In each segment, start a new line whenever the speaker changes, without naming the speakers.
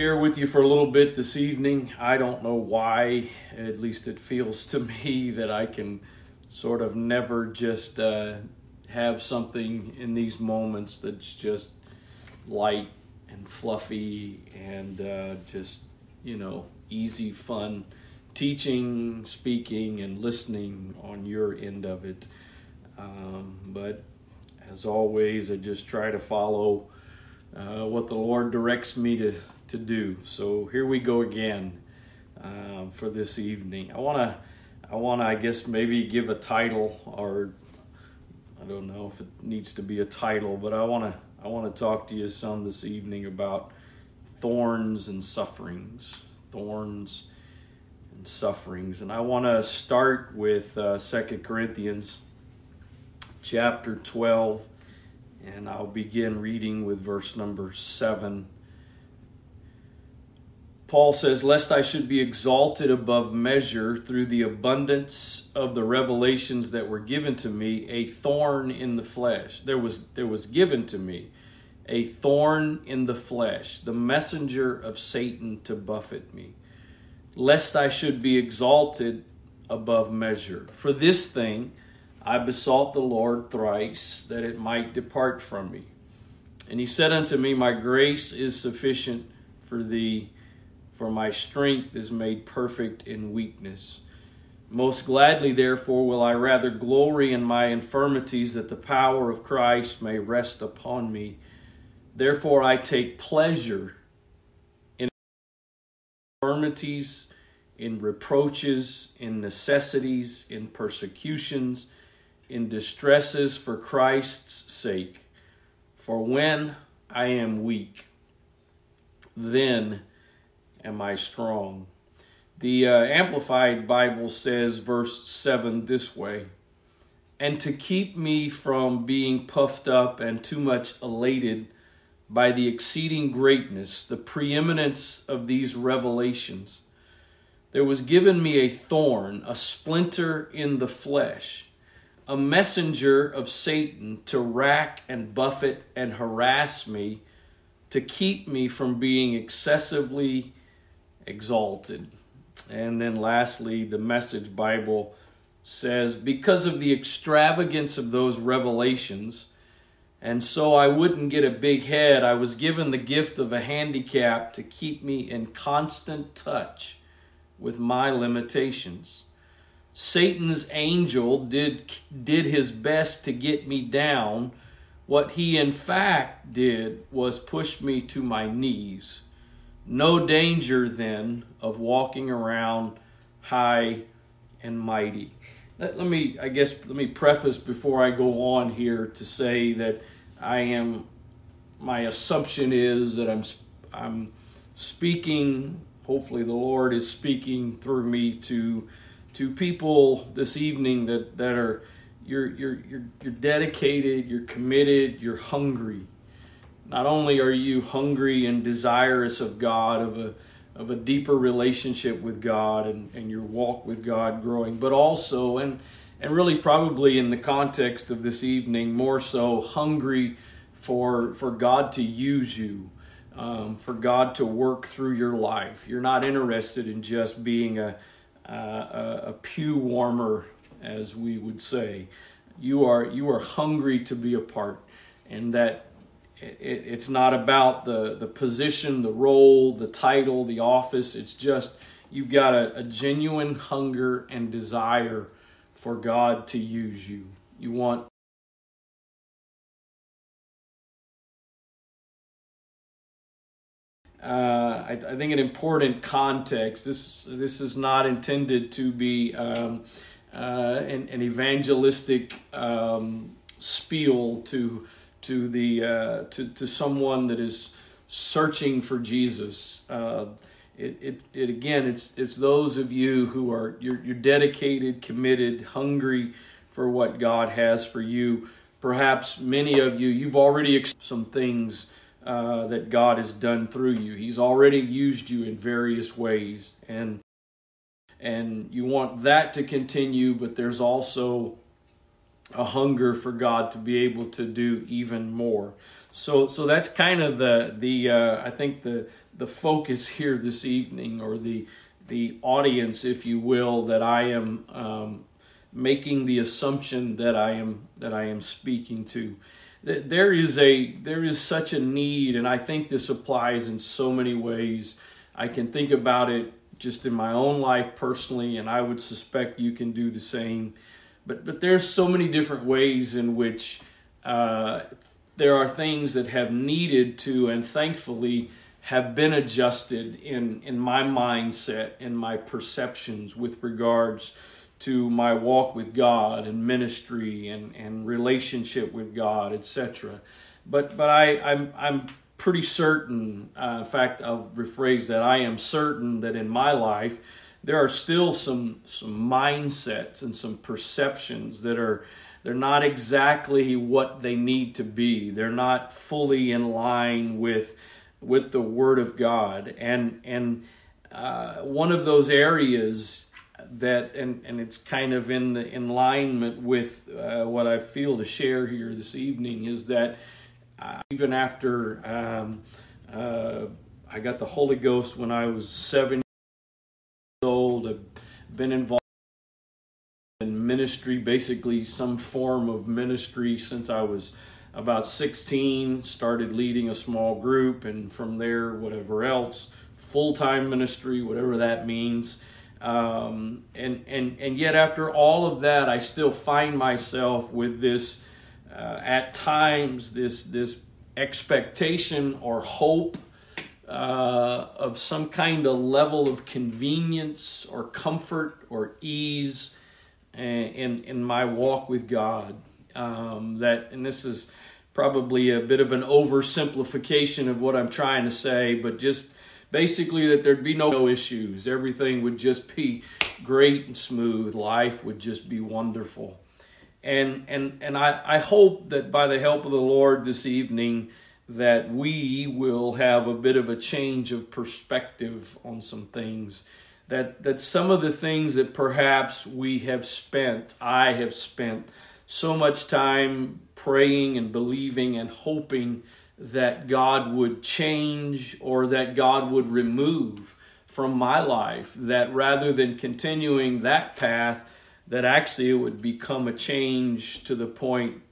share with you for a little bit this evening. I don't know why, at least it feels to me that I can sort of never just uh, have something in these moments that's just light and fluffy and uh, just, you know, easy, fun teaching, speaking, and listening on your end of it. Um, but as always, I just try to follow uh, what the Lord directs me to, to do. So here we go again uh, for this evening. I want to, I want to, I guess maybe give a title, or I don't know if it needs to be a title, but I want to, I want to talk to you some this evening about thorns and sufferings, thorns and sufferings, and I want to start with uh, Second Corinthians chapter twelve and I'll begin reading with verse number 7. Paul says, Lest I should be exalted above measure through the abundance of the revelations that were given to me, a thorn in the flesh. There was, there was given to me a thorn in the flesh, the messenger of Satan to buffet me, lest I should be exalted above measure. For this thing, I besought the Lord thrice that it might depart from me. And he said unto me, My grace is sufficient for thee, for my strength is made perfect in weakness. Most gladly, therefore, will I rather glory in my infirmities, that the power of Christ may rest upon me. Therefore, I take pleasure in infirmities, in reproaches, in necessities, in persecutions in distresses for Christ's sake. For when I am weak, then am I strong. The uh, Amplified Bible says, verse 7, this way And to keep me from being puffed up and too much elated by the exceeding greatness, the preeminence of these revelations, there was given me a thorn, a splinter in the flesh a messenger of Satan to rack and buffet and harass me, to keep me from being excessively exalted. And then lastly, the Message Bible says, Because of the extravagance of those revelations, and so I wouldn't get a big head, I was given the gift of a handicap to keep me in constant touch with my limitations. Satan's angel did, did his best to get me down. What he in fact did was push me to my knees. No danger then of walking around high and mighty. Let, let, me, I guess, let me preface before I go on here to say that I am, my assumption is that I'm, I'm speaking, hopefully the Lord is speaking through me to to people this evening that, that are you're, you're, you're, you're dedicated, you're committed, you're hungry. Not only are you hungry and desirous of God, of a, of a deeper relationship with God and, and your walk with God growing, but also, and, and really probably in the context of this evening, more so hungry for, for God to use you, um, for God to work through your life. You're not interested in just being a, a, pew warmer, as we would say. You are you are hungry to be a part, and that it, it's not about the the position, the role, the title, the office. It's just you've got a, a genuine hunger and desire for God to use you. You want uh, I, I, think an important context. This this is not intended to be um, uh, an, an, evangelistic um, spiel to to the uh, to to someone that is searching for Jesus. Uh, it, it, it again, it's it's those of you who are you're, you're dedicated, committed, hungry for what God has for you. Perhaps many of you, you've already experienced some things uh, that God has done through you. He's already used you in various ways, and and you want that to continue. But there's also a hunger for God to be able to do even more. So, so that's kind of the the uh, I think the the focus here this evening, or the the audience, if you will, that I am um, making the assumption that I am that I am speaking to. That there is a there is such a need, and I think this applies in so many ways. I can think about it just in my own life personally, and I would suspect you can do the same. But but there's so many different ways in which uh, there are things that have needed to, and thankfully have been adjusted in in my mindset and my perceptions with regards to my walk with God and ministry and, and relationship with God, etc. But but I I'm I'm pretty certain. Uh, in fact, I'll rephrase that. I am certain that in my life there are still some some mindsets and some perceptions that are they're not exactly what they need to be. They're not fully in line with with the Word of God, and and uh, one of those areas that and and it's kind of in the in alignment with uh, what I feel to share here this evening is that uh, even after um, uh, I got the Holy Ghost when I was seven old, I've been involved in ministry, basically some form of ministry since I was about 16. Started leading a small group, and from there, whatever else, full time ministry, whatever that means. Um, and, and, and yet, after all of that, I still find myself with this, uh, at times, this, this expectation or hope uh, of some kind of level of convenience or comfort or ease in, in my walk with God. Um, that, and this is probably a bit of an oversimplification of what I'm trying to say, but just basically that there'd be no issues. Everything would just be great and smooth. Life would just be wonderful. And and and I, I hope that by the help of the Lord this evening that we will have a bit of a change of perspective on some things. That that some of the things that perhaps we have spent, I have spent so much time praying and believing and hoping that God would change or that God would remove from my life, that rather than continuing that path, that actually it would become a change to the point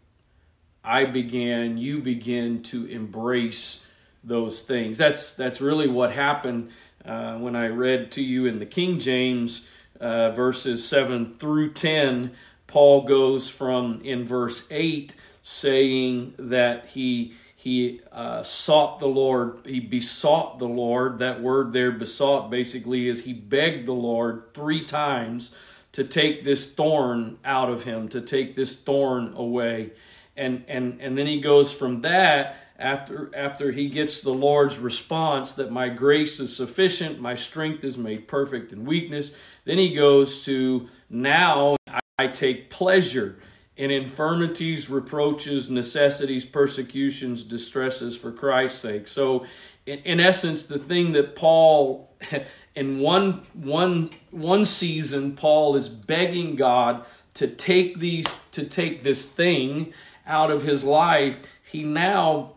I began, you begin to embrace those things. That's that's really what happened uh, when I read to you in the King James uh, verses seven through ten. Paul goes from in verse eight saying that he he uh, sought the Lord, he besought the Lord. That word there, besought, basically is he begged the Lord three times to take this thorn out of him, to take this thorn away. And, and, and then he goes from that after, after he gets the Lord's response that my grace is sufficient, my strength is made perfect in weakness. Then he goes to now I take pleasure in infirmities, reproaches, necessities, persecutions, distresses for Christ's sake. So, in, in essence, the thing that Paul, in one, one, one season, Paul is begging God to take these, to take this thing out of his life. He now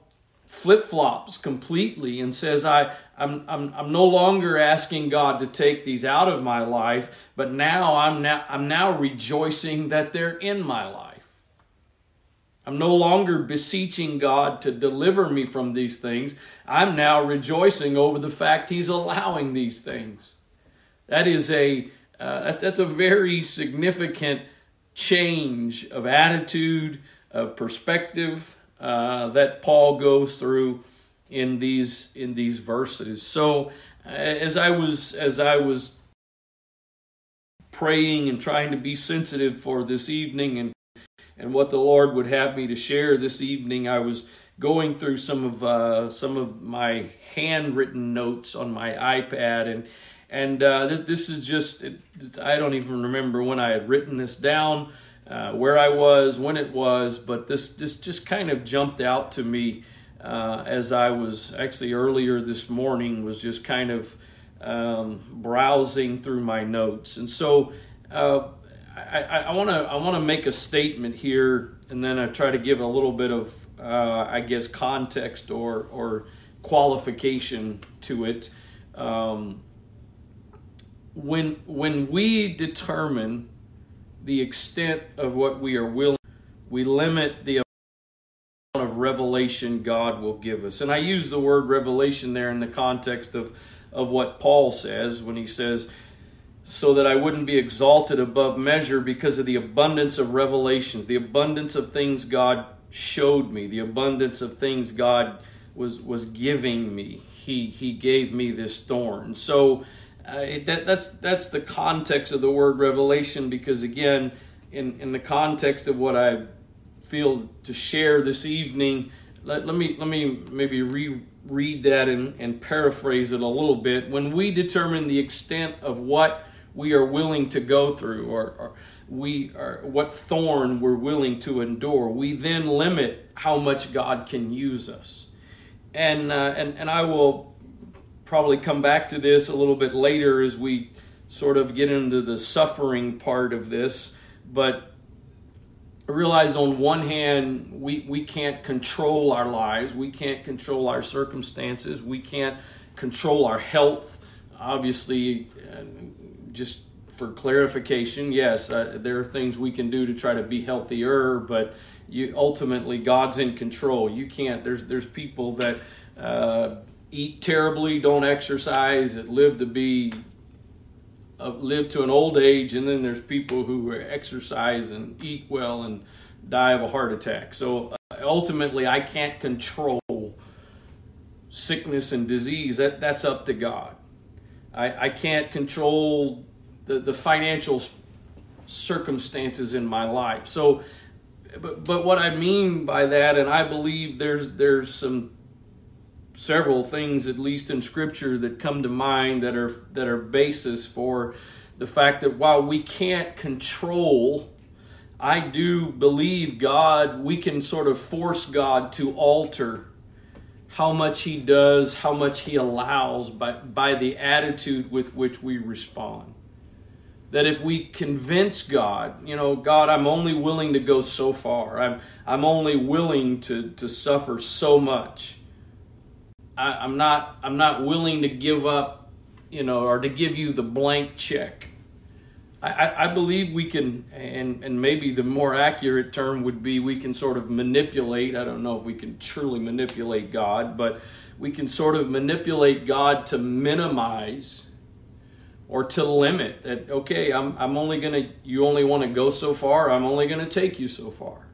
flip flops completely and says, I, I'm, I'm, I'm no longer asking God to take these out of my life, but now I'm now, I'm now rejoicing that they're in my life. I'm no longer beseeching God to deliver me from these things. I'm now rejoicing over the fact He's allowing these things. That is a uh, that's a very significant change of attitude, of perspective uh, that Paul goes through in these in these verses. So uh, as I was as I was praying and trying to be sensitive for this evening and and what the Lord would have me to share this evening. I was going through some of uh, some of my handwritten notes on my iPad, and and uh, this is just I don't even remember when I had written this down, uh, where I was, when it was, but this this just kind of jumped out to me uh, as I was actually earlier this morning was just kind of um, browsing through my notes, and so. Uh, I want to I want to make a statement here, and then I try to give a little bit of uh, I guess context or or qualification to it. Um, when when we determine the extent of what we are willing, we limit the amount of revelation God will give us. And I use the word revelation there in the context of of what Paul says when he says so that I wouldn't be exalted above measure because of the abundance of revelations, the abundance of things God showed me, the abundance of things God was was giving me. He he gave me this thorn. So uh, it, that, that's that's the context of the word revelation because again, in in the context of what I feel to share this evening, let, let me let me maybe reread that and, and paraphrase it a little bit. When we determine the extent of what we are willing to go through or, or we are what thorn we're willing to endure we then limit how much god can use us and uh, and and i will probably come back to this a little bit later as we sort of get into the suffering part of this but I realize on one hand we, we can't control our lives we can't control our circumstances we can't control our health obviously just for clarification, yes, uh, there are things we can do to try to be healthier, but you ultimately God's in control. You can't. There's there's people that uh, eat terribly, don't exercise, that live to be uh, live to an old age, and then there's people who exercise and eat well and die of a heart attack. So uh, ultimately, I can't control sickness and disease. That that's up to God. I, I can't control the, the financial circumstances in my life. So, but, but what I mean by that, and I believe there's there's some several things, at least in Scripture, that come to mind that are that are basis for the fact that while we can't control, I do believe God. We can sort of force God to alter how much he does, how much he allows by, by the attitude with which we respond. That if we convince God, you know, God, I'm only willing to go so far, I'm, I'm only willing to, to suffer so much. I, I'm, not, I'm not willing to give up, you know, or to give you the blank check. I, I believe we can, and, and maybe the more accurate term would be we can sort of manipulate. I don't know if we can truly manipulate God, but we can sort of manipulate God to minimize or to limit that, okay, I'm, I'm only going to, you only want to go so far, I'm only going to take you so far.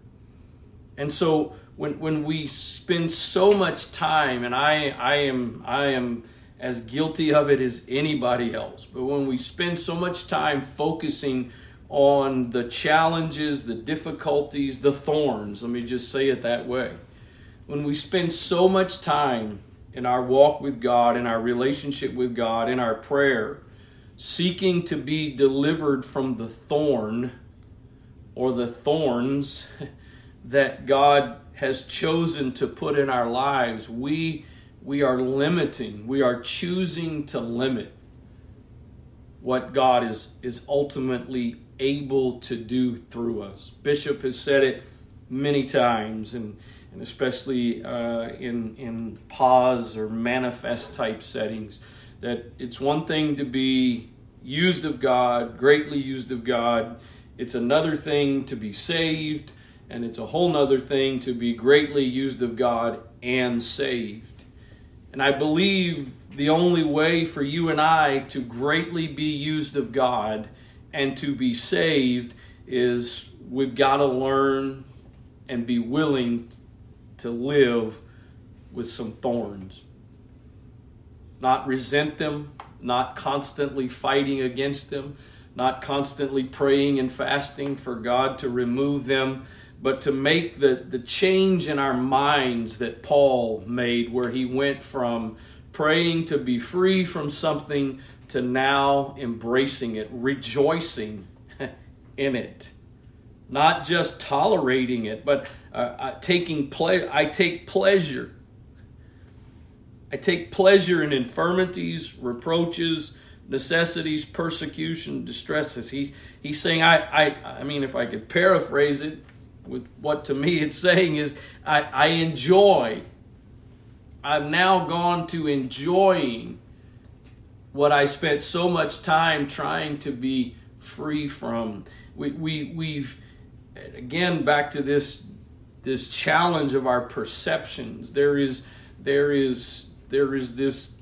And so when, when we spend so much time, and I, I am, I am, as guilty of it as anybody else. But when we spend so much time focusing on the challenges, the difficulties, the thorns, let me just say it that way. When we spend so much time in our walk with God, in our relationship with God, in our prayer, seeking to be delivered from the thorn or the thorns that God has chosen to put in our lives, we we are limiting, we are choosing to limit what God is, is ultimately able to do through us. Bishop has said it many times, and, and especially uh, in, in pause or manifest type settings, that it's one thing to be used of God, greatly used of God. It's another thing to be saved, and it's a whole nother thing to be greatly used of God and saved. And I believe the only way for you and I to greatly be used of God and to be saved is we've got to learn and be willing to live with some thorns. Not resent them, not constantly fighting against them, not constantly praying and fasting for God to remove them, but to make the, the change in our minds that Paul made, where he went from praying to be free from something to now embracing it, rejoicing in it. Not just tolerating it, but uh, uh, taking ple- I take pleasure. I take pleasure in infirmities, reproaches, necessities, persecution, distresses. He's he's saying, I, I I mean, if I could paraphrase it with what to me it's saying is, I, I enjoy. I've now gone to enjoying what I spent so much time trying to be free from. We, we we've again back to this this challenge of our perceptions. There is there is there is this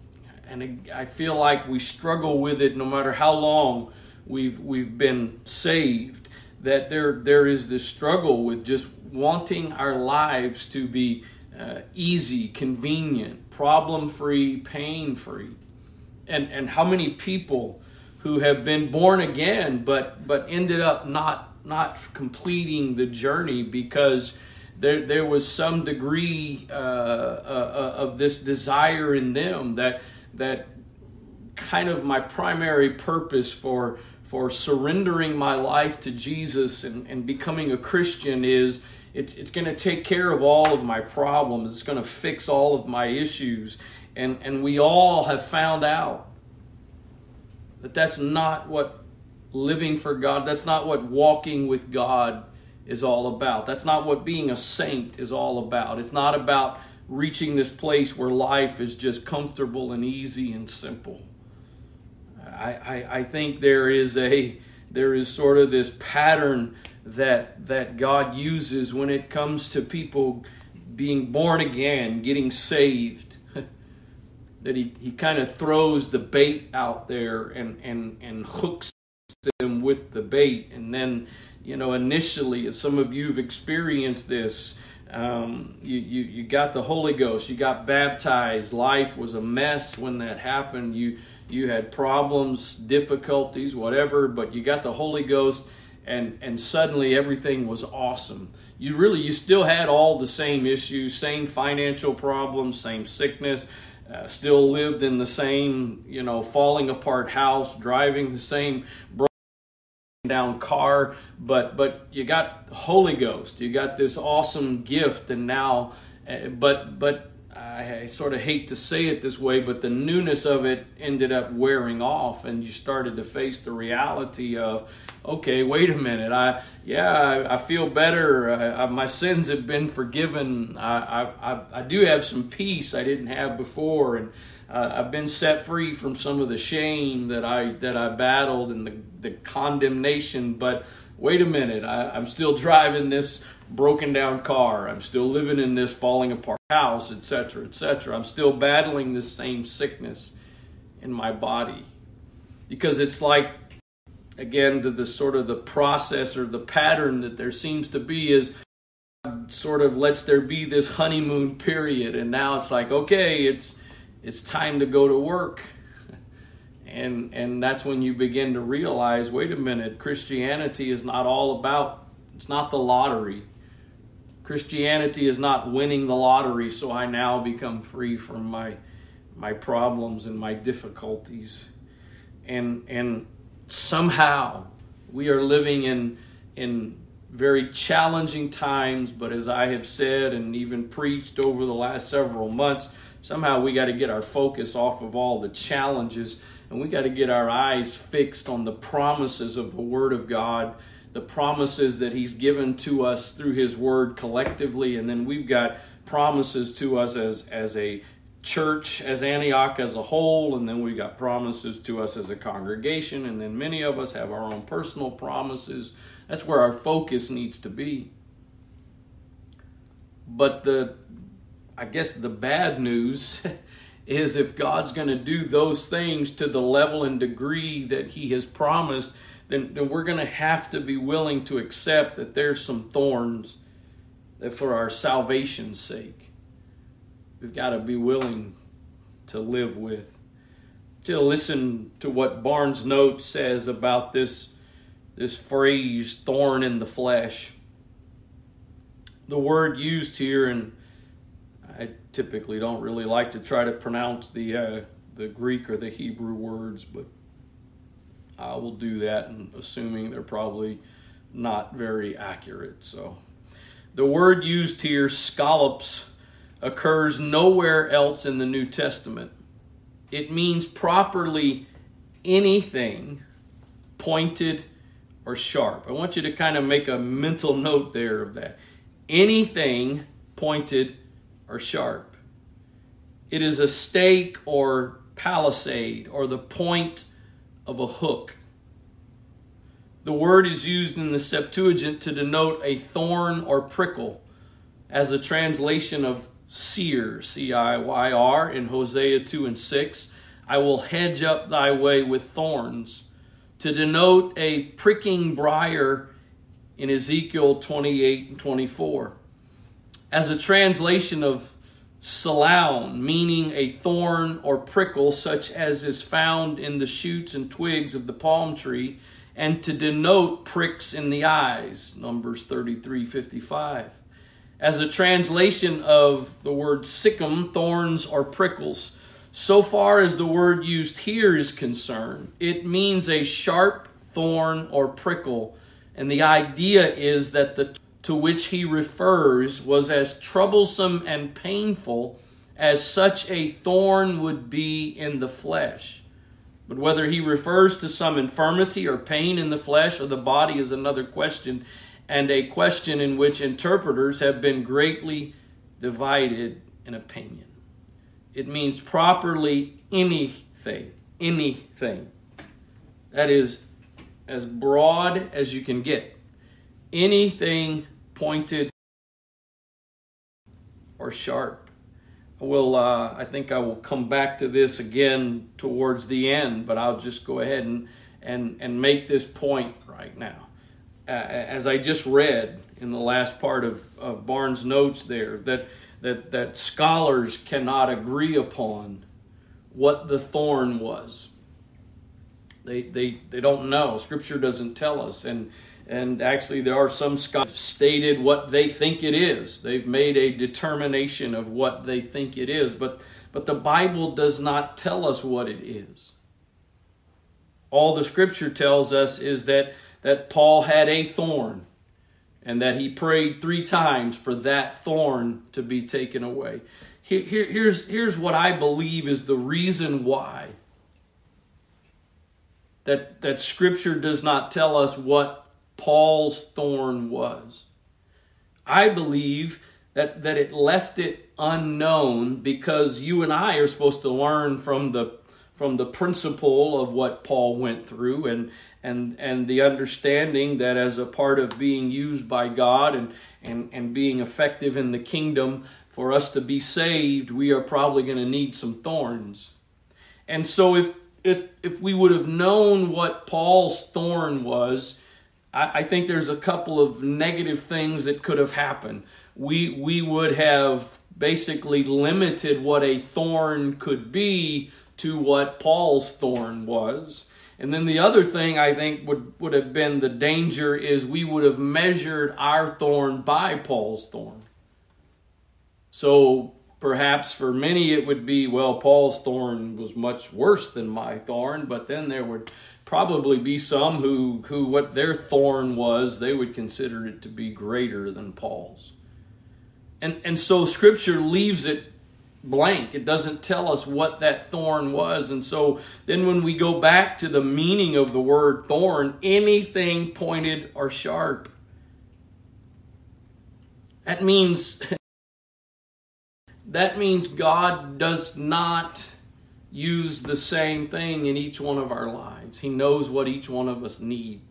and I feel like we struggle with it no matter how long we've we've been saved. That there there is this struggle with just wanting our lives to be uh, easy, convenient, problem free, pain free, and and how many people who have been born again but but ended up not not completing the journey because there there was some degree uh, uh, uh of this desire in them that that kind of my primary purpose for for surrendering my life to Jesus and, and becoming a Christian is it's, it's going to take care of all of my problems. It's going to fix all of my issues. And, and we all have found out that that's not what living for God, that's not what walking with God is all about. That's not what being a saint is all about. It's not about reaching this place where life is just comfortable and easy and simple. I, I, think there is a there is sort of this pattern that that God uses when it comes to people being born again, getting saved. that he, he kind of throws the bait out there and, and, and hooks them with the bait. And then, you know, initially, as some of you have experienced this, um, you, you, you got the Holy Ghost, you got baptized. Life was a mess when that happened. You, you had problems, difficulties, whatever, but you got the Holy Ghost and, and suddenly everything was awesome. You really, you still had all the same issues, same financial problems, same sickness, uh, still lived in the same, you know, falling apart house, driving the same broken down car but but you got holy ghost you got this awesome gift and now uh, but but I, I sort of hate to say it this way but the newness of it ended up wearing off and you started to face the reality of okay wait a minute. I yeah i, I feel better. I, my sins have been forgiven. I, I i do have some peace i didn't have before and uh, I've been set free from some of the shame that I that I battled and the, the condemnation. But wait a minute, I, I'm still driving this broken down car. I'm still living in this falling apart house, etc., etc. I'm still battling this same sickness in my body because it's like again the, the sort of the process or the pattern that there seems to be is sort of lets there be this honeymoon period and now it's like okay it's it's time to go to work. And, and that's when you begin to realize wait a minute, Christianity is not all about, it's not the lottery. Christianity is not winning the lottery, so I now become free from my, my problems and my difficulties. And, and somehow we are living in, in very challenging times, but as I have said and even preached over the last several months, somehow we got to get our focus off of all the challenges and we got to get our eyes fixed on the promises of the Word of God, the promises that He's given to us through His Word collectively, and then we've got promises to us as, as a church, as Antioch as a whole, and then we've got promises to us as a congregation, and then many of us have our own personal promises. That's where our focus needs to be. But the I guess the bad news is if God's going to do those things to the level and degree that He has promised, then, then we're going to have to be willing to accept that there's some thorns that for our salvation's sake, we've got to be willing to live with. To listen to what Barnes Note says about this, this phrase, thorn in the flesh. The word used here and I typically don't really like to try to pronounce the uh, the Greek or the Hebrew words, but I will do that, and assuming they're probably not very accurate. So, the word used here, skolops, occurs nowhere else in the New Testament. It means properly anything pointed or sharp. I want you to kind of make a mental note there of that. Anything pointed or sharp. It is a stake or palisade or the point of a hook. The word is used in the Septuagint to denote a thorn or prickle as a translation of seer, C I Y R, in Hosea 2 and 6. I will hedge up thy way with thorns, to denote a pricking briar in Ezekiel 28 and 24. As a translation of salaun, meaning a thorn or prickle, such as is found in the shoots and twigs of the palm tree, and to denote pricks in the eyes, Numbers 33 55 as a translation of the word sikkim, thorns or prickles. So far as the word used here is concerned, it means a sharp thorn or prickle. And the idea is that the to which he refers was as troublesome and painful as such a thorn would be in the flesh. But whether he refers to some infirmity or pain in the flesh or the body is another question and a question in which interpreters have been greatly divided in opinion. It means properly anything, anything. That is as broad as you can get. Anything pointed or sharp. I will, uh, I think I will come back to this again towards the end, but I'll just go ahead and, and, and make this point right now uh, as I just read in the last part of, of Barnes' notes there, that, that, that scholars cannot agree upon what the thorn was. They, they, they don't know. Scripture doesn't tell us. And, and actually, there are some scholars stated what they think it is. They've made a determination of what they think it is. But, but the Bible does not tell us what it is. All the Scripture tells us is that that Paul had a thorn and that he prayed three times for that thorn to be taken away. Here, here, here's, here's what I believe is the reason why that, that Scripture does not tell us what Paul's thorn was. I believe that, that it left it unknown because you and I are supposed to learn from the from the principle of what Paul went through and and and the understanding that as a part of being used by God and and and being effective in the kingdom for us to be saved we are probably going to need some thorns and so if if if we would have known what Paul's thorn was I, I think there's a couple of negative things that could have happened we we would have basically limited what a thorn could be to what Paul's thorn was. And then the other thing I think would, would have been the danger is we would have measured our thorn by Paul's thorn. So perhaps for many it would be, well, Paul's thorn was much worse than my thorn, but then there would probably be some who, who what their thorn was, they would consider it to be greater than Paul's. And, and so scripture leaves it blank. It doesn't tell us what that thorn was. And so then when we go back to the meaning of the word thorn, anything pointed or sharp. That means that means God does not use the same thing in each one of our lives. He knows what each one of us need.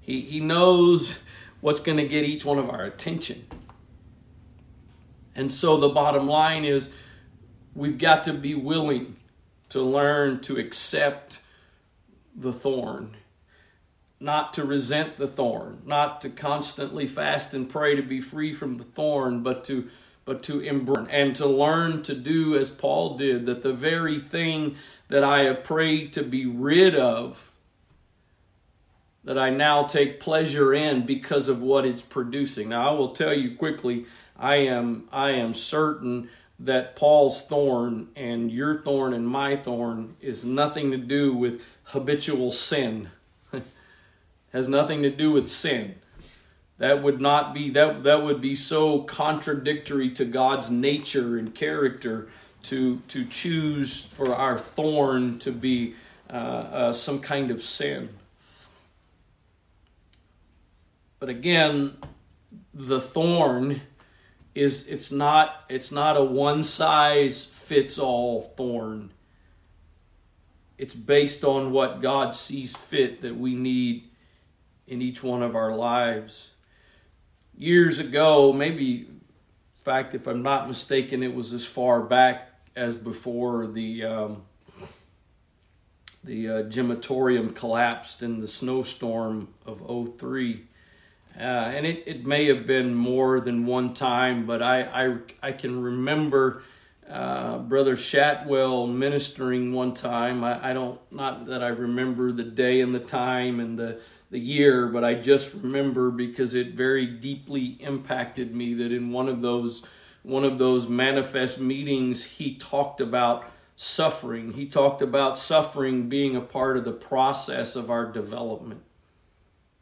He, he knows what's going to get each one of our attention. And so the bottom line is We've got to be willing to learn to accept the thorn, not to resent the thorn, not to constantly fast and pray to be free from the thorn, but to but to embrace and to learn to do as Paul did, that the very thing that I have prayed to be rid of, that I now take pleasure in because of what it's producing. Now I will tell you quickly, I am I am certain that Paul's thorn and your thorn and my thorn is nothing to do with habitual sin. Has nothing to do with sin. That would not be that that would be so contradictory to God's nature and character to to choose for our thorn to be uh, uh, some kind of sin. But again, the thorn is it's not it's not a one size fits all thorn. It's based on what God sees fit that we need in each one of our lives. Years ago, maybe in fact if I'm not mistaken it was as far back as before the um, the uh, gymatorium collapsed in the snowstorm of 03 uh, and it, it may have been more than one time, but I, I, I can remember uh, Brother Shatwell ministering one time. I, I don't, not that I remember the day and the time and the, the year, but I just remember because it very deeply impacted me that in one of those one of those manifest meetings he talked about suffering. He talked about suffering being a part of the process of our development.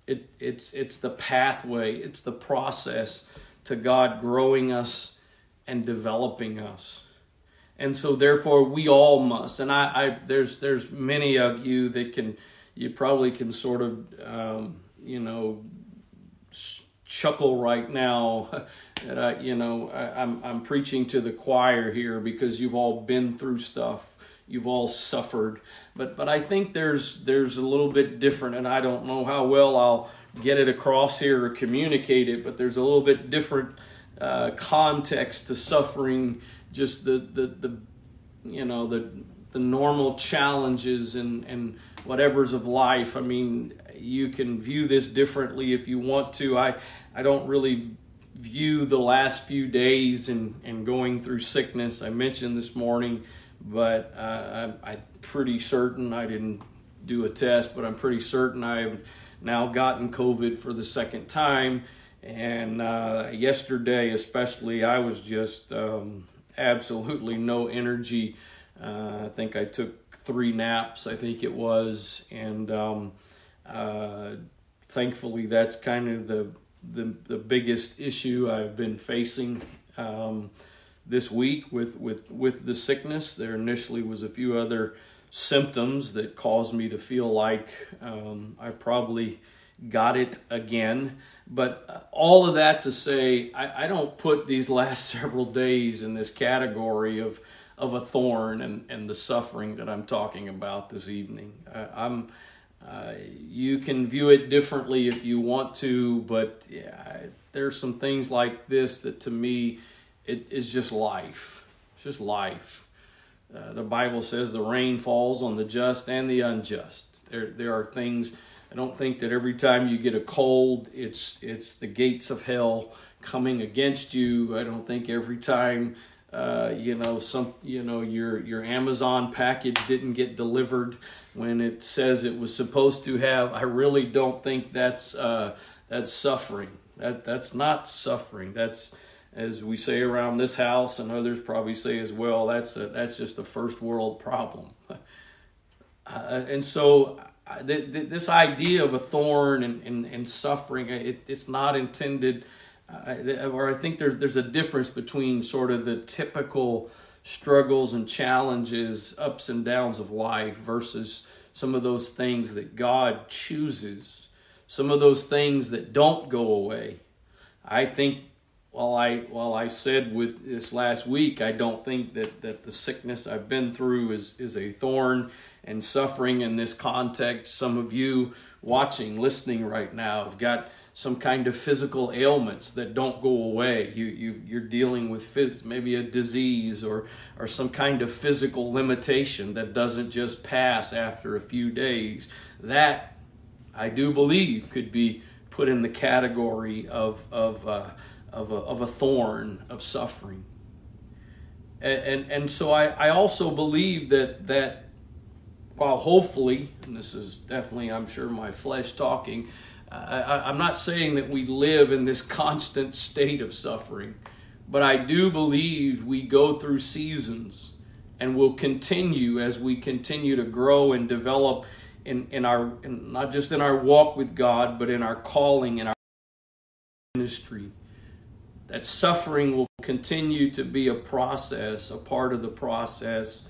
It, it's, it's the pathway, it's the process to God growing us and developing us. And so therefore we all must. And I, I there's there's many of you that can you probably can sort of um, you know chuckle right now that I you know I, I'm I'm preaching to the choir here because you've all been through stuff you've all suffered. But but I think there's there's a little bit different, and I don't know how well I'll get it across here or communicate it. But there's a little bit different uh, context to suffering. Just the the the you know the the normal challenges and and whatever's of life. I mean, you can view this differently if you want to. I I don't really view the last few days and, and going through sickness. I mentioned this morning but uh, I, am pretty certain I didn't do a test, but I'm pretty certain I've now gotten COVID for the second time. And uh, yesterday, especially, I was just um, absolutely no energy. Uh, I think I took three naps, I think it was, and um, uh, thankfully, that's kind of the, the the biggest issue I've been facing. Um, this week with, with, with the sickness. There initially was a few other symptoms that caused me to feel like um, I probably got it again. But uh, all of that to say, I, I, don't put these last several days in this category of of a thorn and, and the suffering that I'm talking about this evening. I, am uh, you can view it differently if you want to, but yeah, there's some things like this that to me it is just life. It's just life. Uh, the Bible says the rain falls on the just and the unjust. There, there are things. I don't think that every time you get a cold, it's it's the gates of hell coming against you. I don't think every time uh, you know some you know your your Amazon package didn't get delivered when it says it was supposed to have. I really don't think that's uh, that's suffering. That that's not suffering. That's as we say around this house, and others probably say as well, that's a, that's just a first world problem. Uh, and so, th- th- this idea of a thorn and, and, and suffering, it, it's not intended, uh, or I think there's there's a difference between sort of the typical struggles and challenges, ups and downs of life versus some of those things that God chooses, some of those things that don't go away. I think while I while I said with this last week, I don't think that, that the sickness I've been through is, is a thorn and suffering in this context. Some of you watching, listening right now have got some kind of physical ailments that don't go away. You, you, you're dealing with phys- maybe a disease or, or some kind of physical limitation that doesn't just pass after a few days. That, I do believe, could be put in the category of, of uh, of a, of a thorn of suffering. And, and, and so I, I also believe that, that while hopefully, and this is definitely, I'm sure, my flesh talking, I, I'm not saying that we live in this constant state of suffering, but I do believe we go through seasons and will continue as we continue to grow and develop in, in our in, not just in our walk with God, but in our calling in our ministry that suffering will continue to be a process, a part of the process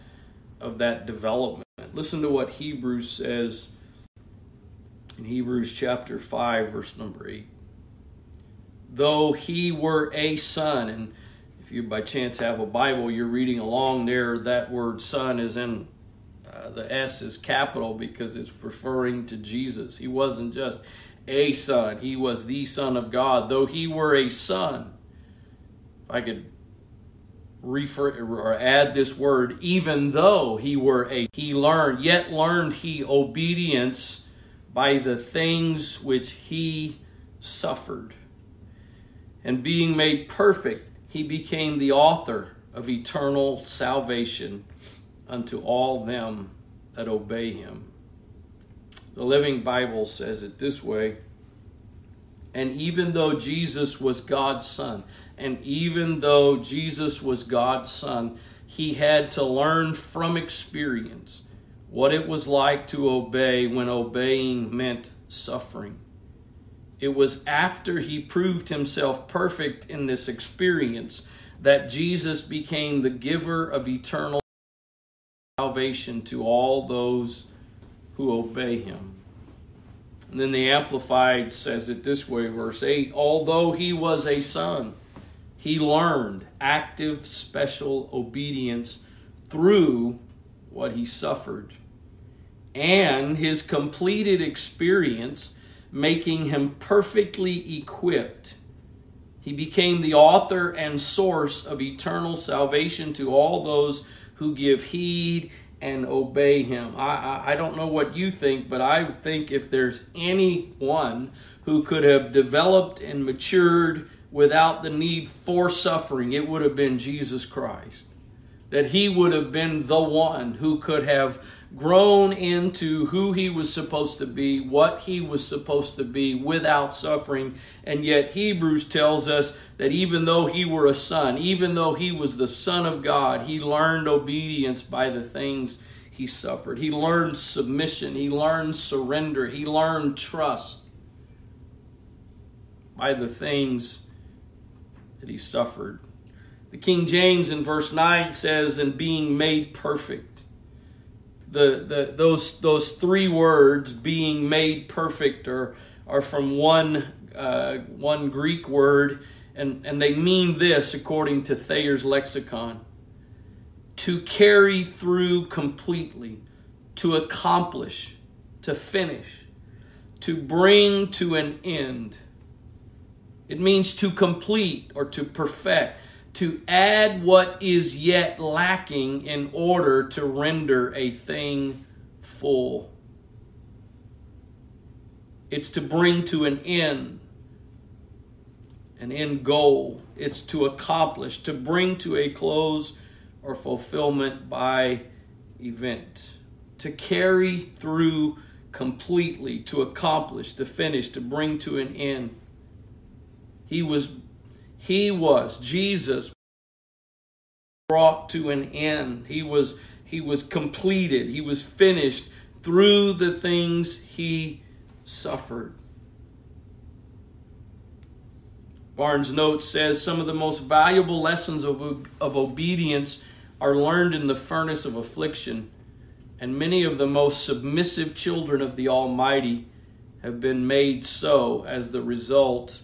of that development. Listen to what Hebrews says in Hebrews chapter 5, verse number 8. Though he were a son, and if you by chance have a Bible, you're reading along there, that word son is in uh, the S is capital because it's referring to Jesus. He wasn't just a son, he was the Son of God. Though he were a son, if I could refer or add this word, even though he were a, he learned, yet learned he obedience by the things which he suffered. And being made perfect, he became the author of eternal salvation unto all them that obey him. The Living Bible says it this way And even though Jesus was God's Son, and even though Jesus was God's Son, he had to learn from experience what it was like to obey when obeying meant suffering. It was after he proved himself perfect in this experience that Jesus became the giver of eternal salvation to all those who obey him. And then the Amplified says it this way, verse 8 Although he was a son, he learned active, special obedience through what he suffered. And his completed experience making him perfectly equipped. He became the author and source of eternal salvation to all those who give heed and obey him. I, I, I, don't know what you think, but I think if there's anyone who could have developed and matured without the need for suffering, it would have been Jesus Christ. That he would have been the one who could have grown into who he was supposed to be, what he was supposed to be without suffering. And yet, Hebrews tells us that even though he were a son, even though he was the Son of God, he learned obedience by the things he suffered. He learned submission, he learned surrender, he learned trust by the things that he suffered. The King James in verse 9 says, and being made perfect the, the those those three words being made perfect are are from one uh, one Greek word and and they mean this according to Thayer's lexicon. To carry through completely to accomplish to finish to bring to an end. It means to complete or to perfect to add what is yet lacking in order to render a thing full. It's to bring to an end, an end goal. It's to accomplish, to bring to a close or fulfillment by event. To carry through completely, to accomplish, to finish, to bring to an end. He was he was, Jesus brought to an end. He was he was completed. He was finished through the things he suffered. Barnes Notes says some of the most valuable lessons of, of obedience are learned in the furnace of affliction, and many of the most submissive children of the Almighty have been made so as the result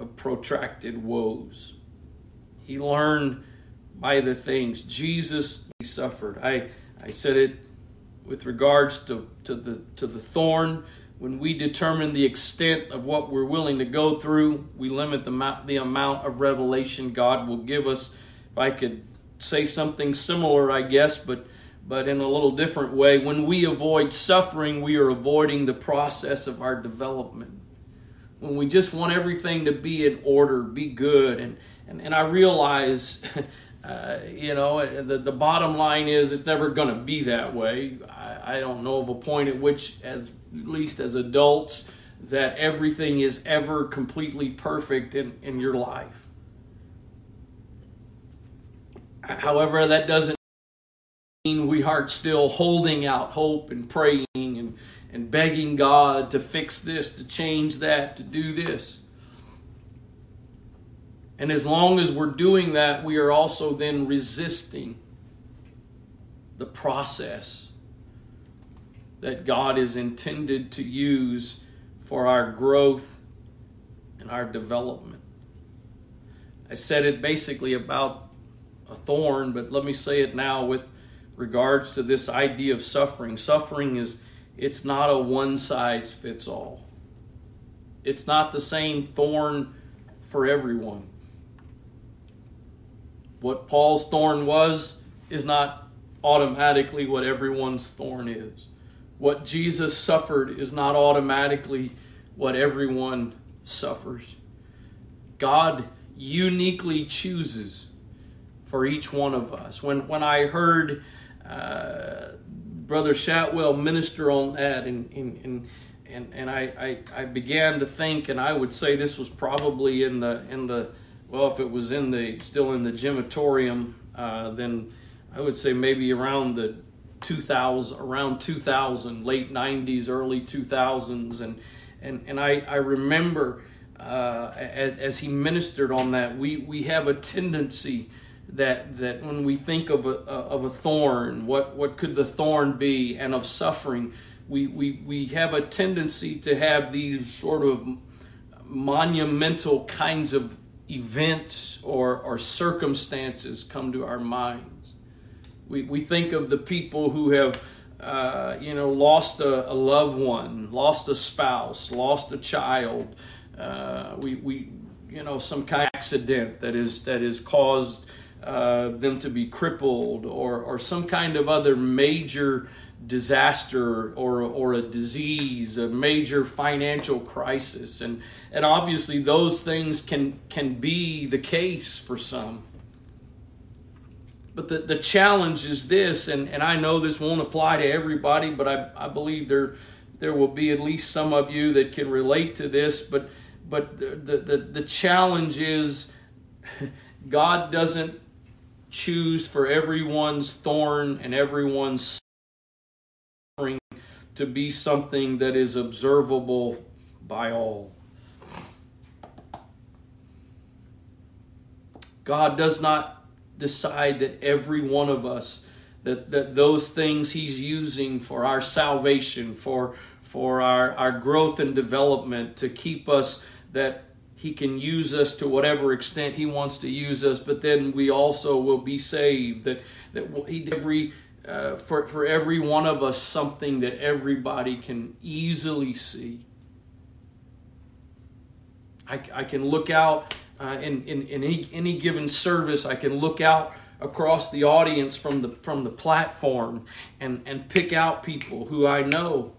of protracted woes. He learned by the things Jesus suffered. I, I said it with regards to, to, the, to the thorn. When we determine the extent of what we're willing to go through, we limit the, the amount of revelation God will give us. If I could say something similar, I guess, but but in a little different way. When we avoid suffering, we are avoiding the process of our development when we just want everything to be in order, be good. And, and, and I realize, uh, you know, the, the bottom line is it's never going to be that way. I, I don't know of a point at which, as at least as adults, that everything is ever completely perfect in, in your life. However, that doesn't we aren't still holding out hope and praying and and begging God to fix this, to change that, to do this. And as long as we're doing that, we are also then resisting the process that God is intended to use for our growth and our development. I said it basically about a thorn, but let me say it now with regards to this idea of suffering. Suffering is it's not a one size fits all. It's not the same thorn for everyone. What Paul's thorn was is not automatically what everyone's thorn is. What Jesus suffered is not automatically what everyone suffers. God uniquely chooses for each one of us. When when I heard uh, Brother Shatwell minister on that, and and and, and I, I, I began to think, and I would say this was probably in the in the well, if it was in the still in the gymatorium, uh, then I would say maybe around the 2000, around 2000, late 90s, early 2000s, and and and I I remember uh, as, as he ministered on that, we we have a tendency that that when we think of a of a thorn, what what could the thorn be, and of suffering, we we we have a tendency to have these sort of monumental kinds of events or or circumstances come to our minds. We we think of the people who have. Uh, you know, lost a, a, loved one, lost a spouse, lost a child. Uh, we, we, you know, some kind of accident that is that is caused uh, them to be crippled or, or some kind of other major disaster or, or a disease, a major financial crisis. And, and obviously, those things can, can be the case for some. But the, the challenge is this, and, and I know this won't apply to everybody, but I, I believe there, there will be at least some of you that can relate to this. But, but the, the, the challenge is God doesn't choose for everyone's thorn and everyone's suffering to be something that is observable by all. God does not decide that every one of us that, that those things he's using for our salvation for for our, our growth and development to keep us that he can use us to whatever extent he wants to use us, but then we also will be saved. That that he every uh, for for every one of us something that everybody can easily see. I, I can look out uh, in, in, in any, any given service. I can look out across the audience from the from the platform and and pick out people who I know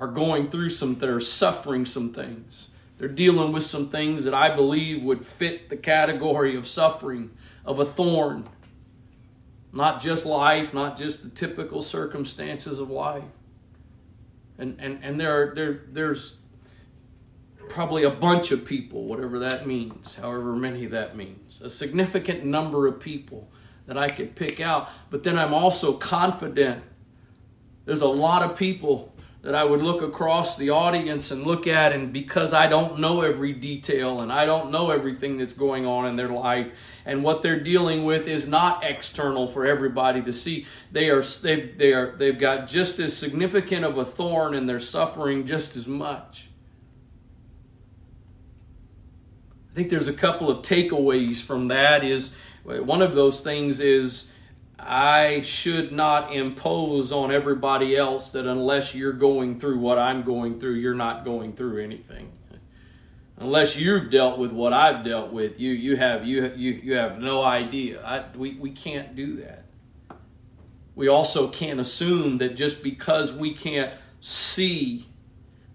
are going through some that are suffering some things they're dealing with some things that I believe would fit the category of suffering, of a thorn. Not just life, not just the typical circumstances of life. And, and, and there, are, there, there's probably a bunch of people, whatever that means, however many that means, a significant number of people that I could pick out. But then I'm also confident there's a lot of people that I would look across the audience and look at, and because I don't know every detail and I don't know everything that's going on in their life, and what they're dealing with is not external for everybody to see. They are they they are they've got just as significant of a thorn, and they're suffering just as much. I think there's a couple of takeaways from that. Is one of those things is I should not impose on everybody else that unless you're going through what I'm going through, you're not going through anything. Unless you've dealt with what I've dealt with, you you have you you you have no idea. I, we we can't do that. We also can't assume that just because we can't see,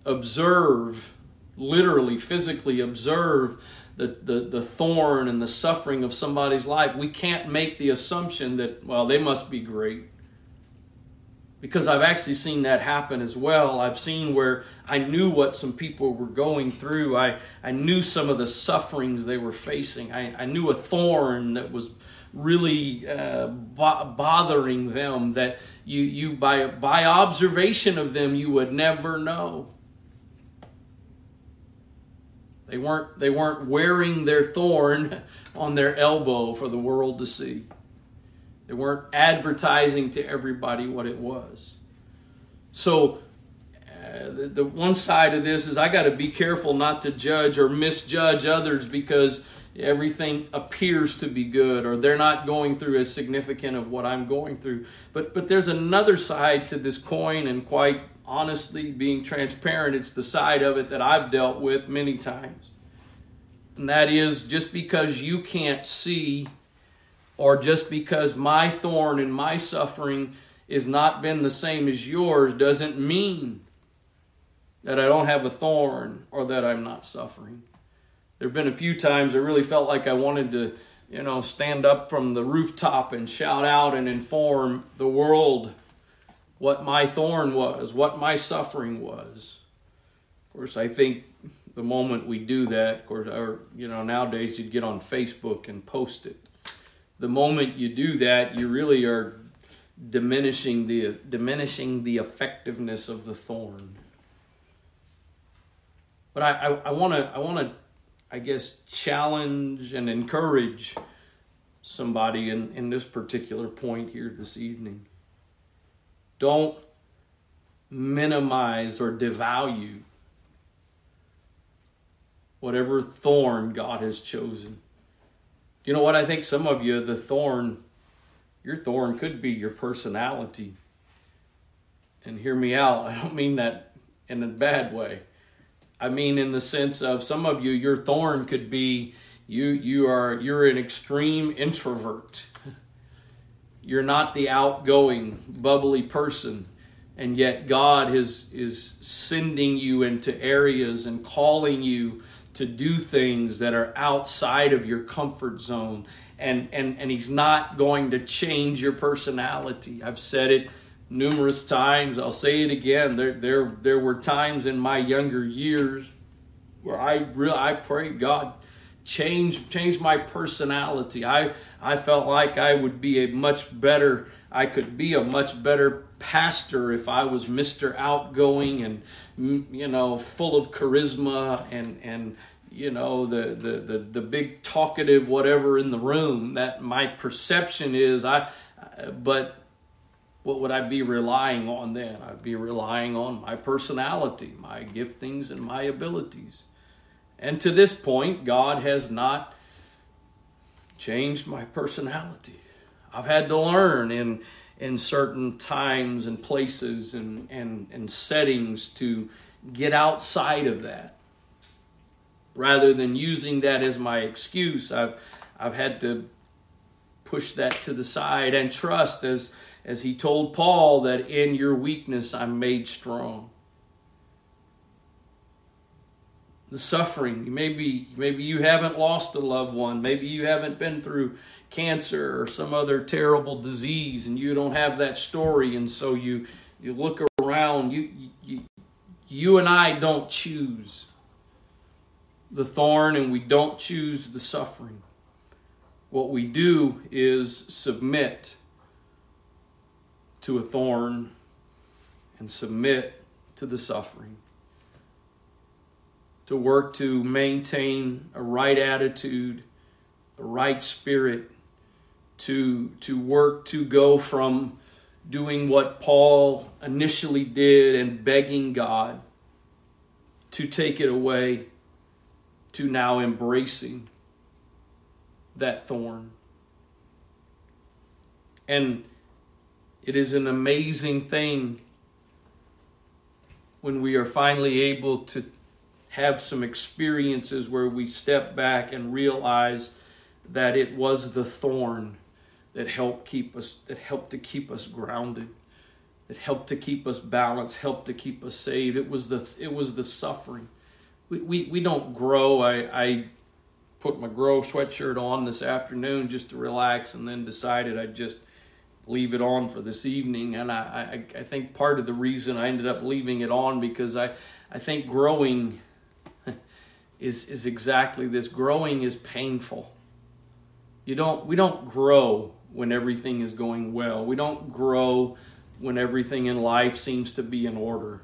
observe, literally, physically observe the, the, the thorn and the suffering of somebody's life, we can't make the assumption that, well, they must be great. Because I've actually seen that happen as well. I've seen where I knew what some people were going through. I, I knew some of the sufferings they were facing. I, I knew a thorn that was really uh, bo- bothering them that you, you by, by observation of them you would never know they weren't, they weren't wearing their thorn on their elbow for the world to see. They weren't advertising to everybody what it was. So, uh, the, the one side of this is I got to be careful not to judge or misjudge others because everything appears to be good or they're not going through as significant of what I'm going through. But but there's another side to this coin and quite honestly being transparent it's the side of it that I've dealt with many times. And that is just because you can't see or just because my thorn and my suffering is not been the same as yours doesn't mean that I don't have a thorn or that I'm not suffering. There have been a few times I really felt like I wanted to, you know, stand up from the rooftop and shout out and inform the world what my thorn was, what my suffering was. Of course, I think the moment we do that, of course, or you know, nowadays you'd get on Facebook and post it. The moment you do that, you really are diminishing the diminishing the effectiveness of the thorn. But I want to I want to I guess, challenge and encourage somebody in, in this particular point here this evening. Don't minimize or devalue whatever thorn God has chosen. You know what? I think some of you, the thorn, your thorn could be your personality. And hear me out, I don't mean that in a bad way. I mean, in the sense of some of you, your thorn could be you. You are you're an extreme introvert. You're not the outgoing, bubbly person, and yet God is is sending you into areas and calling you to do things that are outside of your comfort zone. And, and, and he's not going to change your personality. I've said it numerous times. I'll say it again. There, there, there were times in my younger years where I really, I prayed God change, change my personality. I, I felt like I would be a much better, I could be a much better pastor if I was Mr. Outgoing and, mm, you know, full of charisma and, and, you know the, the the the big talkative whatever in the room that my perception is i but what would I be relying on then? I'd be relying on my personality, my giftings, and my abilities. And to this point, God has not changed my personality. I've had to learn in, in certain times and places and, and, and settings to get outside of that. Rather than using that as my excuse, I've, I've had to push that to the side and trust as as he told Paul that in your weakness I'm made strong. The suffering, maybe maybe you haven't lost a loved one, maybe you haven't been through cancer or some other terrible disease and you don't have that story and so you you look around you you you and I don't choose the thorn and we don't choose the suffering. What we do is submit to a thorn and submit to the suffering. To work to maintain a right attitude, a right spirit, to, to work to go from doing what Paul initially did and begging God to take it away to now embracing that thorn. And it is an amazing thing when we are finally able to have some experiences where we step back and realize that it was the thorn that helped keep us that helped to keep us grounded that helped to keep us balanced helped to keep us saved. It was the it was the suffering. We we, we don't grow. I i put my grow sweatshirt on this afternoon just to relax and then decided i'd just leave it on for this evening. And I, I, I think part of the reason I ended up leaving it on because I, I think growing is, is exactly this. Growing is painful. You don't, we don't grow when everything is going well. We don't grow when everything in life seems to be in order.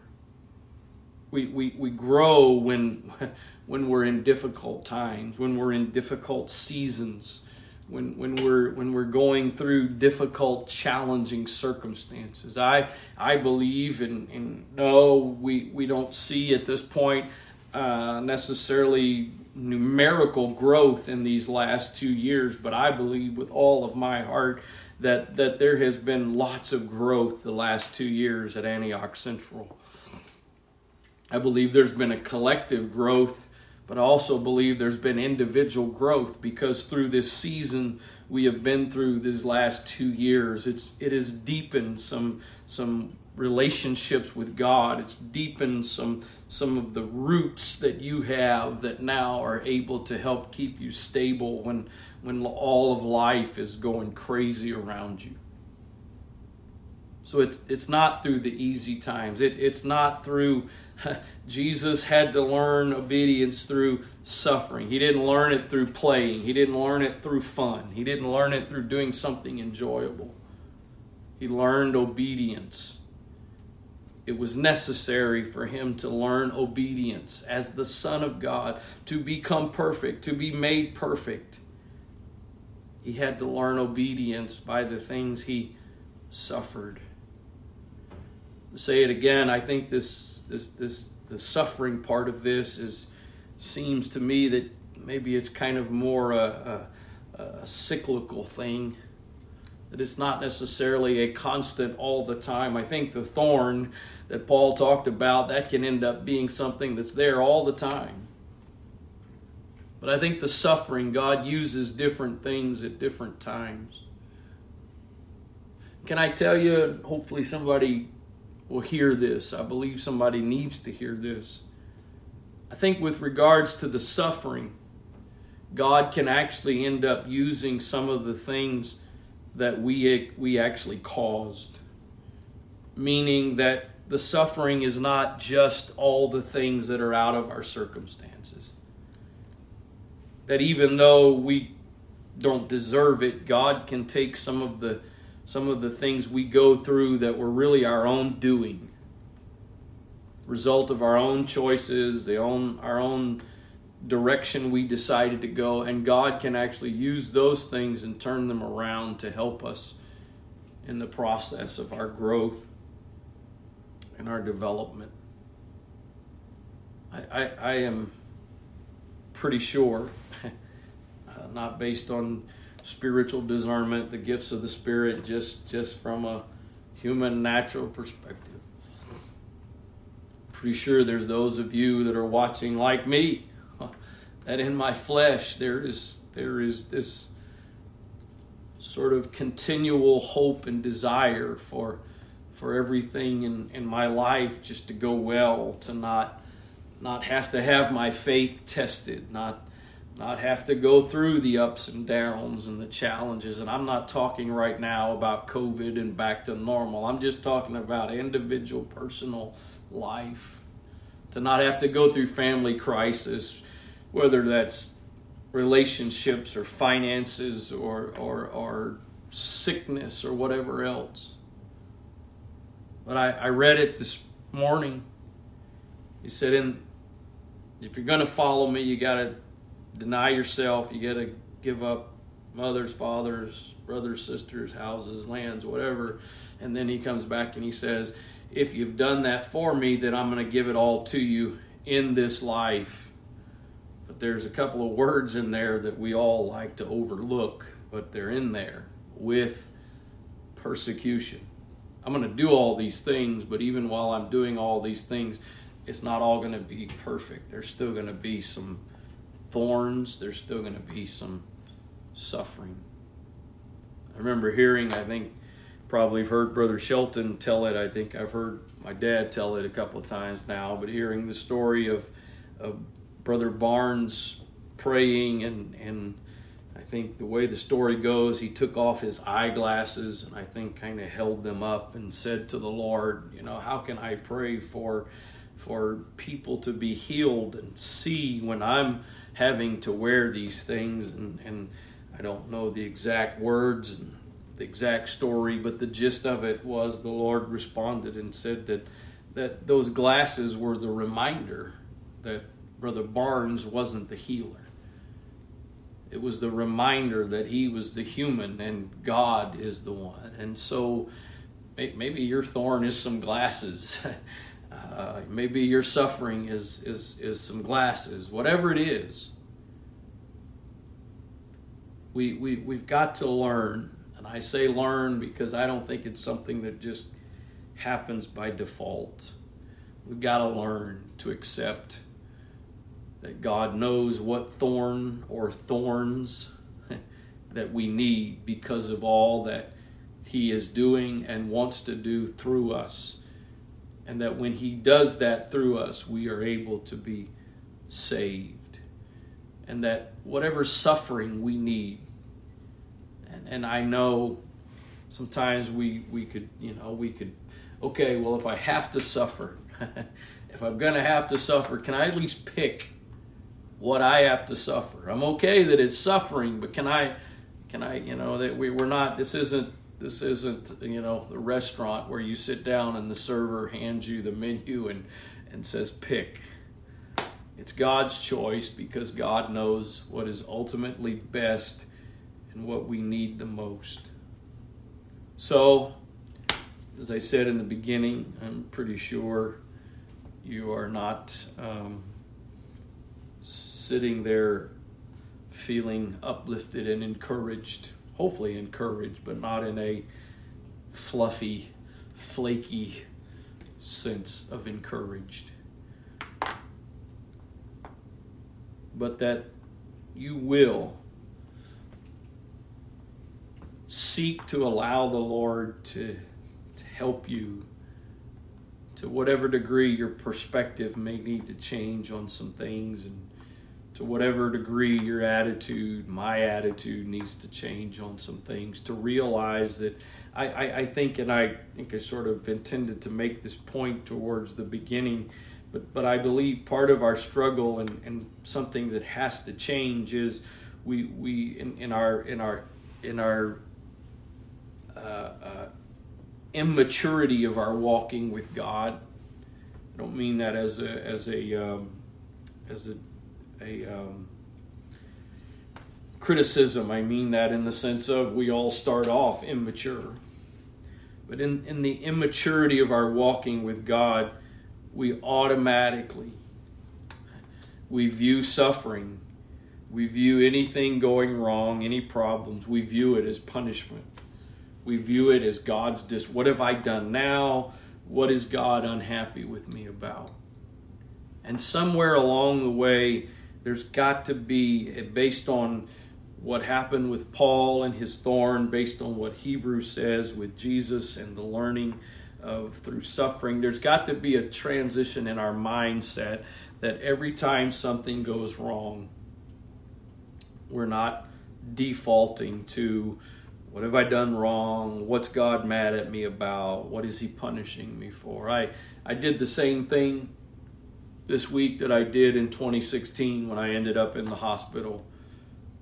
We, we, we grow when, when we're in difficult times, when we're in difficult seasons, when when we're when we're going through difficult, challenging circumstances. I I believe and and no, we we don't see at this point uh, necessarily numerical growth in these last two years, but I believe with all of my heart that that there has been lots of growth the last two years at Antioch Central. I believe there's been a collective growth but I also believe there's been individual growth because through this season we have been through these last two years, it's it has deepened some some relationships with God. It's deepened some some of the roots that you have that now are able to help keep you stable when when all of life is going crazy around you. So it's it's not through the easy times. It, it's not through Jesus had to learn obedience through suffering. He didn't learn it through playing. He didn't learn it through fun. He didn't learn it through doing something enjoyable. He learned obedience. It was necessary for him to learn obedience as the Son of God, to become perfect, to be made perfect. He had to learn obedience by the things he suffered say it again, I think this this this the suffering part of this is seems to me that maybe it's kind of more a, a, a cyclical thing. That it's not necessarily a constant all the time. I think the thorn that Paul talked about that can end up being something that's there all the time. But I think the suffering, God uses different things at different times. Can I tell you, hopefully somebody will hear this. I believe somebody needs to hear this. I think, with regards to the suffering, God can actually end up using some of the things that we, we actually caused. Meaning that the suffering is not just all the things that are out of our circumstances. That even though we don't deserve it, God can take some of the some of the things we go through that were really our own doing result of our own choices the own our own direction we decided to go and god can actually use those things and turn them around to help us in the process of our growth and our development i, I, I am pretty sure uh, not based on spiritual discernment, the gifts of the Spirit, just just from a human natural perspective. Pretty sure there's those of you that are watching like me, that in my flesh there is there is this sort of continual hope and desire for for everything in, in my life just to go well, to not not have to have my faith tested, not not have to go through the ups and downs and the challenges. And I'm not talking right now about COVID and back to normal. I'm just talking about individual personal life. To not have to go through family crisis, whether that's relationships or finances or, or, or sickness or whatever else. But I, I read it this morning. He said, in, if you're going to follow me, you got to deny yourself. You got to give up mothers, fathers, brothers, sisters, houses, lands, whatever. And then he comes back and he says, If you've done that for me, then I'm going to give it all to you in this life. But there's a couple of words in there that we all like to overlook, but they're in there with persecution. I'm going to do all these things, but even while I'm doing all these things, it's not all going to be perfect. There's still going to be some thorns, there's still going to be some suffering. I remember hearing, I think, probably have heard Brother Shelton tell it. I think I've heard my dad tell it a couple of times now, but hearing the story of, of Brother Barnes praying and, and I think the way the story goes, he took off his eyeglasses and I think kind of held them up and said to the Lord, you know, how can I pray for for people to be healed and see when I'm having to wear these things? And, and I don't know the exact words and the exact story, but the gist of it was the Lord responded and said that that those glasses were the reminder that Brother Barnes wasn't the healer. it was the reminder that he was the human and God is the one. And so maybe your thorn is some glasses. Uh, maybe your suffering is, is, is some glasses. Whatever it is, we, we, we've got to learn. And I say learn because I don't think it's something that just happens by default. We've got to learn to accept that God knows what thorn or thorns that we need because of all that He is doing and wants to do through us. And that when He does that through us, we are able to be saved. And that whatever suffering we need, and, and I know sometimes we, we could, you know, we could, okay, well, if I have to suffer, if I'm going to have to suffer, can I at least pick what I have to suffer? I'm okay that it's suffering, but can I, can I, you know, that we, we're not, this isn't, this isn't, you know, the restaurant where you sit down and the server hands you the menu and, and says, pick. It's God's choice because God knows what is ultimately best and what we need the most. So, as I said in the beginning, I'm pretty sure you are not um, sitting there feeling uplifted and encouraged, hopefully encouraged, but not in a fluffy, flaky sense of encouraged. But that you will seek to allow the Lord to, to help you to whatever degree your perspective may need to change on some things and to whatever degree your attitude, my attitude needs to change on some things, to realize that I, I, I, think, and I think I sort of intended to make this point towards the beginning, but, but I believe part of our struggle and, and something that has to change is we, we in, in our, in our, in our uh, uh, immaturity of our walking with God. I don't mean that as a as a um, as a a um, criticism. I mean that in the sense of we all start off immature, but in in the immaturity of our walking with God, we automatically we view suffering, we view anything going wrong, any problems, we view it as punishment we view it as God's dis what have I done now? What is God unhappy with me about? And somewhere along the way, there's got to be, eh, based on what happened with Paul and his thorn, based on what Hebrews says with Jesus and the learning of through suffering, there's got to be a transition in our mindset that every time something goes wrong, we're not defaulting to what have I done wrong? What's God mad at me about? What is He punishing me for? I, I did the same thing this week that I did in 2016 when I ended up in the hospital.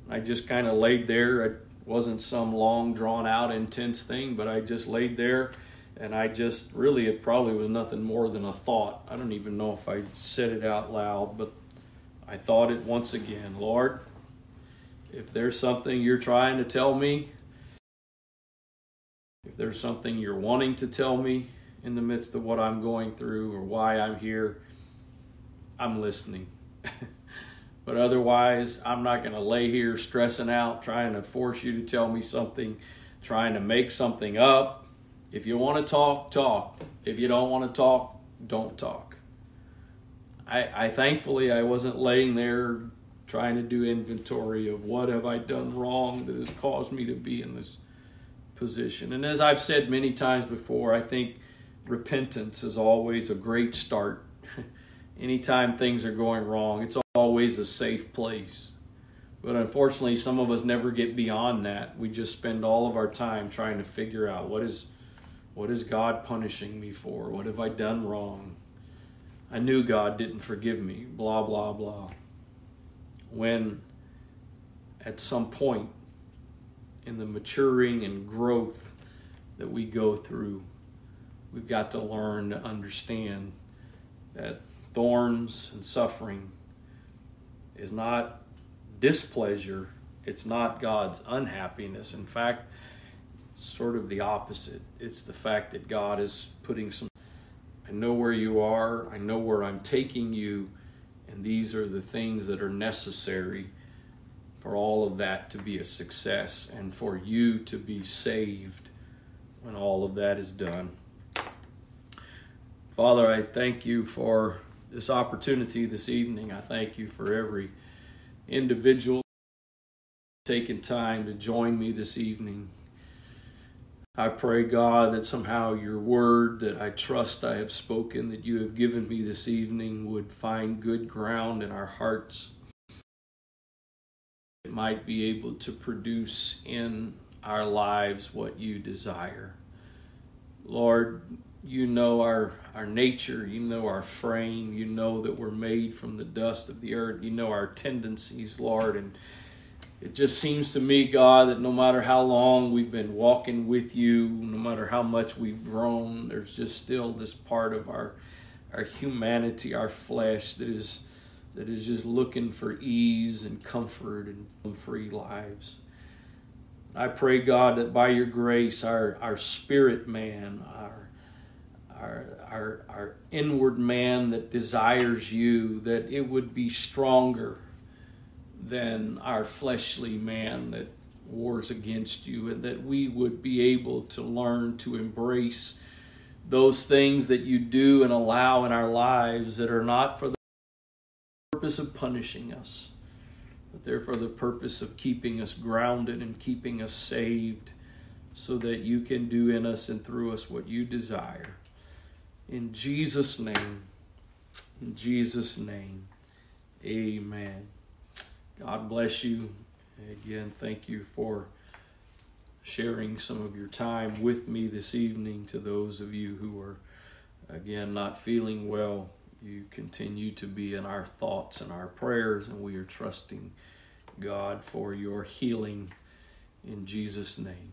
I just kind of laid there. It wasn't some long, drawn out, intense thing, but I just laid there and I just really, it probably was nothing more than a thought. I don't even know if I said it out loud, but I thought it once again Lord, if there's something you're trying to tell me, if there's something you're wanting to tell me in the midst of what I'm going through or why I'm here, I'm listening. but otherwise, I'm not going to lay here stressing out, trying to force you to tell me something, trying to make something up. If you want to talk, talk. If you don't want to talk, don't talk. I, I thankfully I wasn't laying there trying to do inventory of what have I done wrong that has caused me to be in this position. And as I've said many times before, I think repentance is always a great start. Anytime things are going wrong, it's always a safe place. But unfortunately, some of us never get beyond that. We just spend all of our time trying to figure out what is what is God punishing me for? What have I done wrong? I knew God didn't forgive me, blah blah blah. When at some point in the maturing and growth that we go through, we've got to learn to understand that thorns and suffering is not displeasure, It's not God's unhappiness. In fact, sort of the opposite. It's the fact that God is putting some. I know where you are, I know where I'm taking you, and these are the things that are necessary for all of that to be a success and for you to be saved when all of that is done. Father, I thank you for this opportunity this evening. I thank you for every individual taking time to join me this evening. I pray, God, that somehow your word that I trust I have spoken, that you have given me this evening, would find good ground in our hearts. It might be able to produce in our lives what you desire. Lord, you know our, our nature, you know our frame, you know that we're made from the dust of the earth, you know our tendencies, Lord, and it just seems to me, God, that no matter how long we've been walking with you, no matter how much we've grown, there's just still this part of our our humanity, our flesh that is that is just looking for ease and comfort and free lives. I pray, God, that by your grace, our, our spirit man, our, our, our, our inward man that desires you, that it would be stronger than our fleshly man that wars against you, and that we would be able to learn to embrace those things that you do and allow in our lives that are not for the purpose of punishing us, but they're for the purpose of keeping us grounded and keeping us saved so that you can do in us and through us what you desire. In Jesus' name, in Jesus' name, amen. God bless you. Again, thank you for sharing some of your time with me this evening. To those of you who are, again, not feeling well, you continue to be in our thoughts and our prayers, and we are trusting God for your healing in Jesus' name.